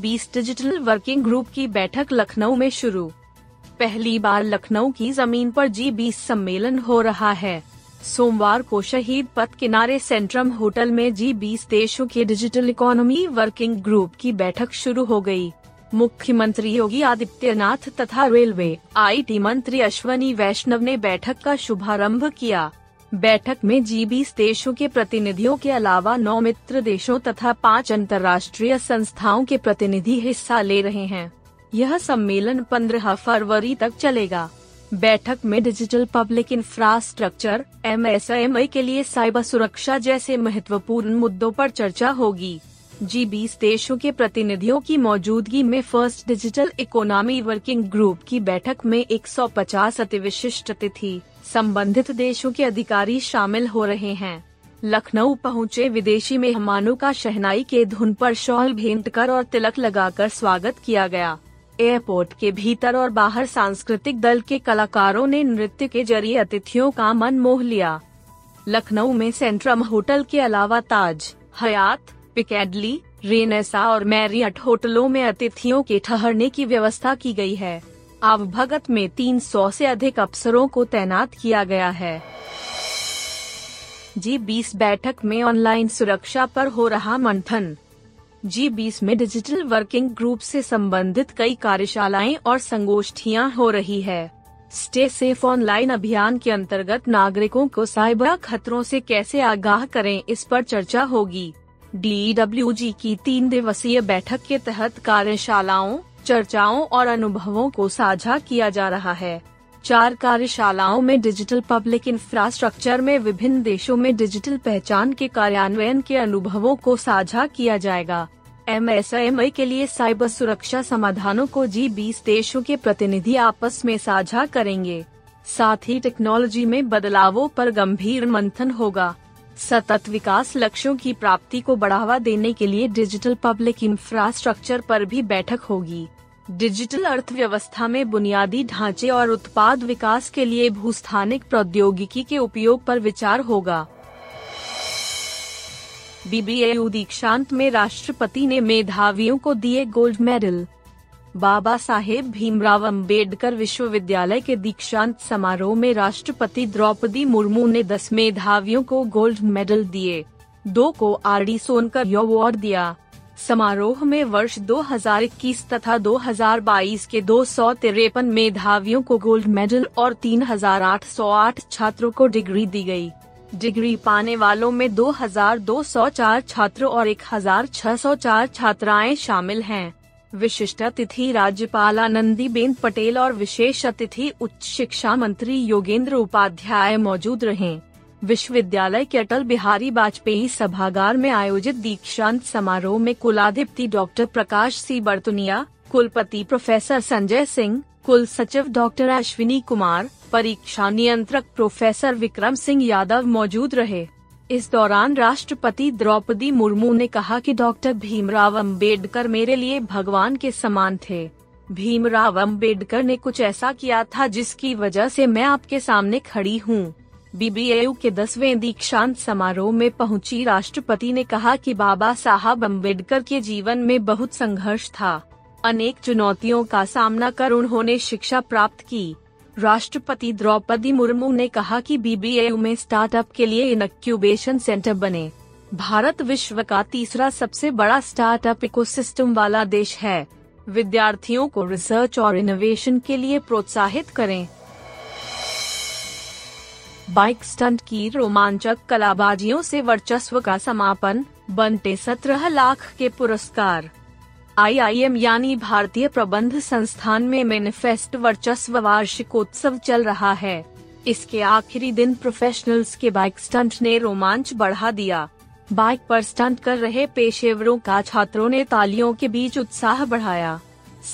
जी बीस digital working group की बैठक लखनऊ में शुरू। पहली बार लखनऊ की ज़मीन पर जी बीस सम्मेलन हो रहा है। सोमवार को शहीद पथ किनारे सेंट्रम होटल में जी बीस देशों के डिजिटल इकोनॉमी वर्किंग ग्रुप की बैठक शुरू हो गई। मुख्यमंत्री योगी आदित्यनाथ तथा रेलवे आईटी मंत्री अश्वनी वैष्णव ने बैठक का शुभारंभ किया। बैठक में जी बीस देशों के प्रतिनिधियों के अलावा नौ मित्र देशों तथा पाँच अंतर्राष्ट्रीय संस्थाओं के प्रतिनिधि हिस्सा ले रहे हैं। यह सम्मेलन 15 फरवरी तक चलेगा। बैठक में डिजिटल पब्लिक इंफ्रास्ट्रक्चर एम के लिए साइबर सुरक्षा जैसे महत्वपूर्ण मुद्दों पर चर्चा होगी। जी बीस देशों के प्रतिनिधियों की मौजूदगी में first digital economy working group की बैठक में 150 अति विशिष्ट अतिथि संबंधित देशों के अधिकारी शामिल हो रहे हैं। लखनऊ पहुँचे विदेशी मेहमानों का शहनाई के धुन पर शॉल भेंट कर और तिलक लगाकर स्वागत किया गया। एयरपोर्ट के भीतर और बाहर सांस्कृतिक दल के कलाकारों ने नृत्य के ज़रिए अतिथियों का मन मोह लिया। लखनऊ में सेंट्रम होटल के अलावा ताज हयात पिकेडली, रेनेसा और मैरियट होटलों में अतिथियों के ठहरने की व्यवस्था की गई है। आवभगत में 300 से अधिक अफसरों को तैनात किया गया है। जी बीस बैठक में ऑनलाइन सुरक्षा पर हो रहा मंथन। जी बीस में डिजिटल वर्किंग ग्रुप से संबंधित कई कार्यशालाएँ और संगोष्ठियाँ हो रही है। स्टे सेफ़ ऑनलाइन अभियान के अंतर्गत नागरिकों को साइबर खतरों से कैसे आगाह करें इस पर चर्चा होगी। डी की तीन दिवसीय बैठक के तहत कार्यशालाओं, चर्चाओं और अनुभवों को साझा किया जा रहा है। चार कार्यशालाओं में डिजिटल पब्लिक इंफ्रास्ट्रक्चर में विभिन्न देशों में डिजिटल पहचान के कार्यान्वयन के अनुभवों को साझा किया जाएगा। एम के लिए साइबर सुरक्षा समाधानों को जी बीस देशों के प्रतिनिधि आपस में साझा करेंगे। साथ ही टेक्नोलॉजी में बदलावों पर गंभीर मंथन होगा। सतत विकास लक्ष्यों की प्राप्ति को बढ़ावा देने के लिए डिजिटल पब्लिक इंफ्रास्ट्रक्चर पर भी बैठक होगी। डिजिटल अर्थव्यवस्था में बुनियादी ढांचे और उत्पाद विकास के लिए भूस्थानिक प्रौद्योगिकी के उपयोग पर विचार होगा। बीबीएयू दीक्षांत में राष्ट्रपति ने मेधावियों को दिए गोल्ड मेडल। बाबा साहेब भीमराव अंबेडकर विश्वविद्यालय के दीक्षांत समारोह में राष्ट्रपति द्रौपदी मुर्मू ने दस मेधावियों को गोल्ड मेडल दिए दो को आर डी सोनकर अवार्ड दिया समारोह में वर्ष 2021 तथा 2022 के दो सौ तिरपन मेधावियों को गोल्ड मेडल और 3,808 छात्रों को डिग्री दी गई। डिग्री पाने वालों में 2,204 छात्र और 1,604 छात्राएँ शामिल हैं विशिष्ट अतिथि राज्यपाल आनंदी बेन पटेल और विशेष अतिथि उच्च शिक्षा मंत्री योगेंद्र उपाध्याय मौजूद रहे। विश्वविद्यालय के अटल बिहारी वाजपेयी सभागार में आयोजित दीक्षांत समारोह में कुलाधिपति डॉक्टर प्रकाश सी बर्तुनिया, कुलपति प्रोफेसर संजय सिंह, कुल सचिव डॉक्टर अश्विनी कुमार, परीक्षा नियंत्रक प्रोफेसर विक्रम सिंह यादव मौजूद रहे। इस दौरान राष्ट्रपति द्रौपदी मुर्मू ने कहा कि डॉक्टर भीमराव अंबेडकर मेरे लिए भगवान के समान थे। भीमराव अंबेडकर ने कुछ ऐसा किया था जिसकी वजह से मैं आपके सामने खड़ी हूँ। बीबीएयू के दसवें दीक्षांत समारोह में पहुँची राष्ट्रपति ने कहा कि बाबा साहब अंबेडकर के जीवन में बहुत संघर्ष था। अनेक चुनौतियों का सामना कर उन्होंने शिक्षा प्राप्त की। राष्ट्रपति द्रौपदी मुर्मू ने कहा कि बीबीएयू में स्टार्टअप के लिए इनक्यूबेशन सेंटर बने। भारत विश्व का तीसरा सबसे बड़ा स्टार्टअप इकोसिस्टम वाला देश है। विद्यार्थियों को रिसर्च और इनोवेशन के लिए प्रोत्साहित करें। बाइक स्टंट की रोमांचक कलाबाजियों से वर्चस्व का समापन, बनते सत्रह लाख के पुरस्कार। आईआईएम यानी भारतीय प्रबंध संस्थान में मैनिफेस्ट वर्चस्व वार्षिकोत्सव चल रहा है। इसके आखिरी दिन प्रोफेशनल्स के बाइक स्टंट ने रोमांच बढ़ा दिया। बाइक पर स्टंट कर रहे पेशेवरों का छात्रों ने तालियों के बीच उत्साह बढ़ाया।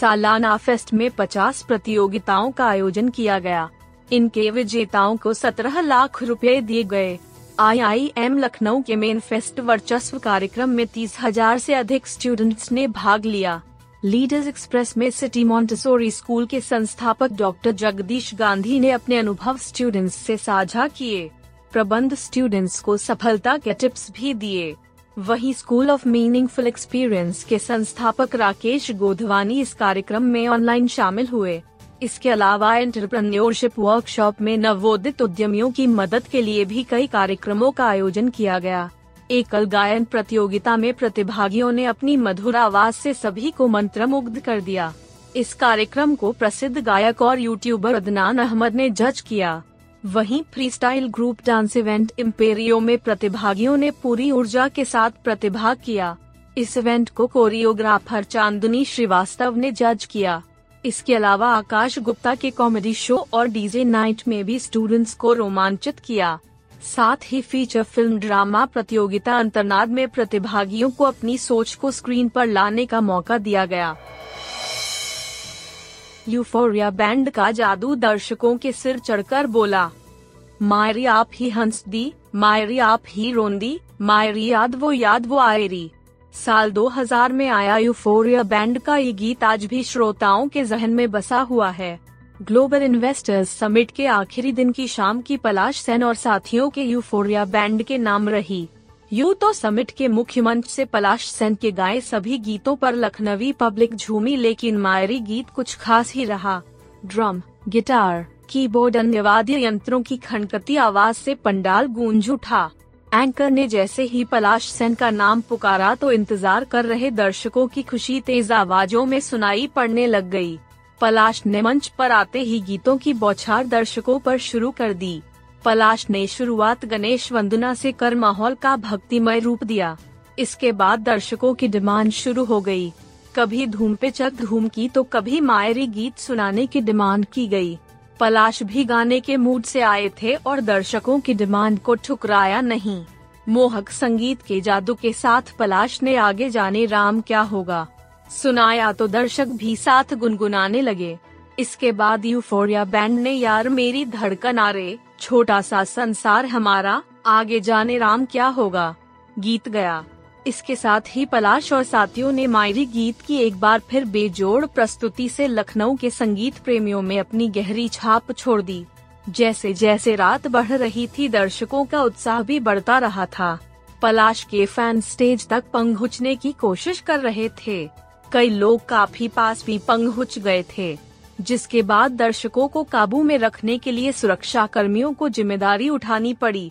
सालाना फेस्ट में 50 प्रतियोगिताओं का आयोजन किया गया। इनके विजेताओं को 17 लाख रुपए दिए गए। आईआईएम लखनऊ के मेन फेस्ट वर्चस्व कार्यक्रम में तीस हज़ार से अधिक स्टूडेंट्स ने भाग लिया। लीडर्स एक्सप्रेस में सिटी मॉन्टेसोरी स्कूल के संस्थापक डॉक्टर जगदीश गांधी ने अपने अनुभव स्टूडेंट्स से साझा किए। प्रबंध स्टूडेंट्स को सफलता के टिप्स भी दिए। वहीं स्कूल ऑफ़ मीनिंगफुल एक्सपीरियंस के संस्थापक राकेश गोधवानी इस कार्यक्रम में ऑनलाइन शामिल हुए। इसके अलावा एंटरप्रन्योरशिप वर्कशॉप में नवोदित उद्यमियों की मदद के लिए भी कई कार्यक्रमों का आयोजन किया गया। एकल गायन प्रतियोगिता में प्रतिभागियों ने अपनी मधुर आवाज़ से सभी को मंत्रमुग्ध कर दिया। इस कार्यक्रम को प्रसिद्ध गायक और यूट्यूबर अदनान अहमद ने जज किया। वहीं freestyle group dance event Imperio में प्रतिभागियों ने पूरी ऊर्जा के साथ प्रतिभाग किया। इस इवेंट को कोरियोग्राफर चांदनी श्रीवास्तव ने जज किया। इसके अलावा आकाश गुप्ता के कॉमेडी शो और डीजे नाइट में भी स्टूडेंट्स को रोमांचित किया। साथ ही फीचर फ़िल्म ड्रामा प्रतियोगिता अंतरनाद में प्रतिभागियों को अपनी सोच को स्क्रीन पर लाने का मौका दिया गया। यूफोरिया बैंड का जादू दर्शकों के सिर चढ़कर बोला। मायरी आप ही हंस दी, मायरी आप ही रोंदी, मायरी याद वो याद वो आयरी। साल 2000 में आया यूफोरिया बैंड का ये गीत आज भी श्रोताओं के जहन में बसा हुआ है। ग्लोबल इन्वेस्टर्स समिट के आखिरी दिन की शाम की पलाश सेन और साथियों के यूफोरिया बैंड के नाम रही। यू तो समिट के मुख्य मंच से पलाश सेन के गाए सभी गीतों पर लखनवी पब्लिक झूमी, लेकिन मायरी गीत कुछ खास ही रहा। ड्रम, गिटार, कीबोर्ड, अन्य वाद्य यंत्रों की खनकती आवाज़ से पंडाल गूंज उठा। एंकर ने जैसे ही पलाश सेन का नाम पुकारा तो इंतज़ार कर रहे दर्शकों की खुशी तेज आवाजों में सुनाई पड़ने लग गई। पलाश ने मंच पर आते ही गीतों की बौछार दर्शकों पर शुरू कर दी पलाश ने शुरुआत गणेश वंदना से कर माहौल का भक्तिमय रूप दिया इसके बाद दर्शकों की डिमांड शुरू हो गई। कभी धूम पे चक धूम की तो कभी मायरी गीत सुनाने की डिमांड की गई। पलाश भी गाने के मूड से आए थे और दर्शकों की डिमांड को ठुकराया नहीं। मोहक संगीत के जादू के साथ पलाश ने आगे जाने राम क्या होगा। सुनाया तो दर्शक भी साथ गुनगुनाने लगे। इसके बाद यूफोरिया बैंड ने यार मेरी धड़कन आ रे छोटा सा संसार हमारा, आगे जाने राम क्या होगा। गीत गया। इसके साथ ही पलाश और साथियों ने मायरी गीत की एक बार फिर बेजोड़ प्रस्तुति से लखनऊ के संगीत प्रेमियों में अपनी गहरी छाप छोड़ दी। जैसे जैसे रात बढ़ रही थी, दर्शकों का उत्साह भी बढ़ता रहा था। पलाश के फ़ैन स्टेज तक पंगुचने की कोशिश कर रहे थे। कई लोग काफ़ी पास भी पंगुच गए थे, जिसके बाद दर्शकों को काबू में रखने के लिए सुरक्षा कर्मियों को ज़िम्मेदारी उठानी पड़ी।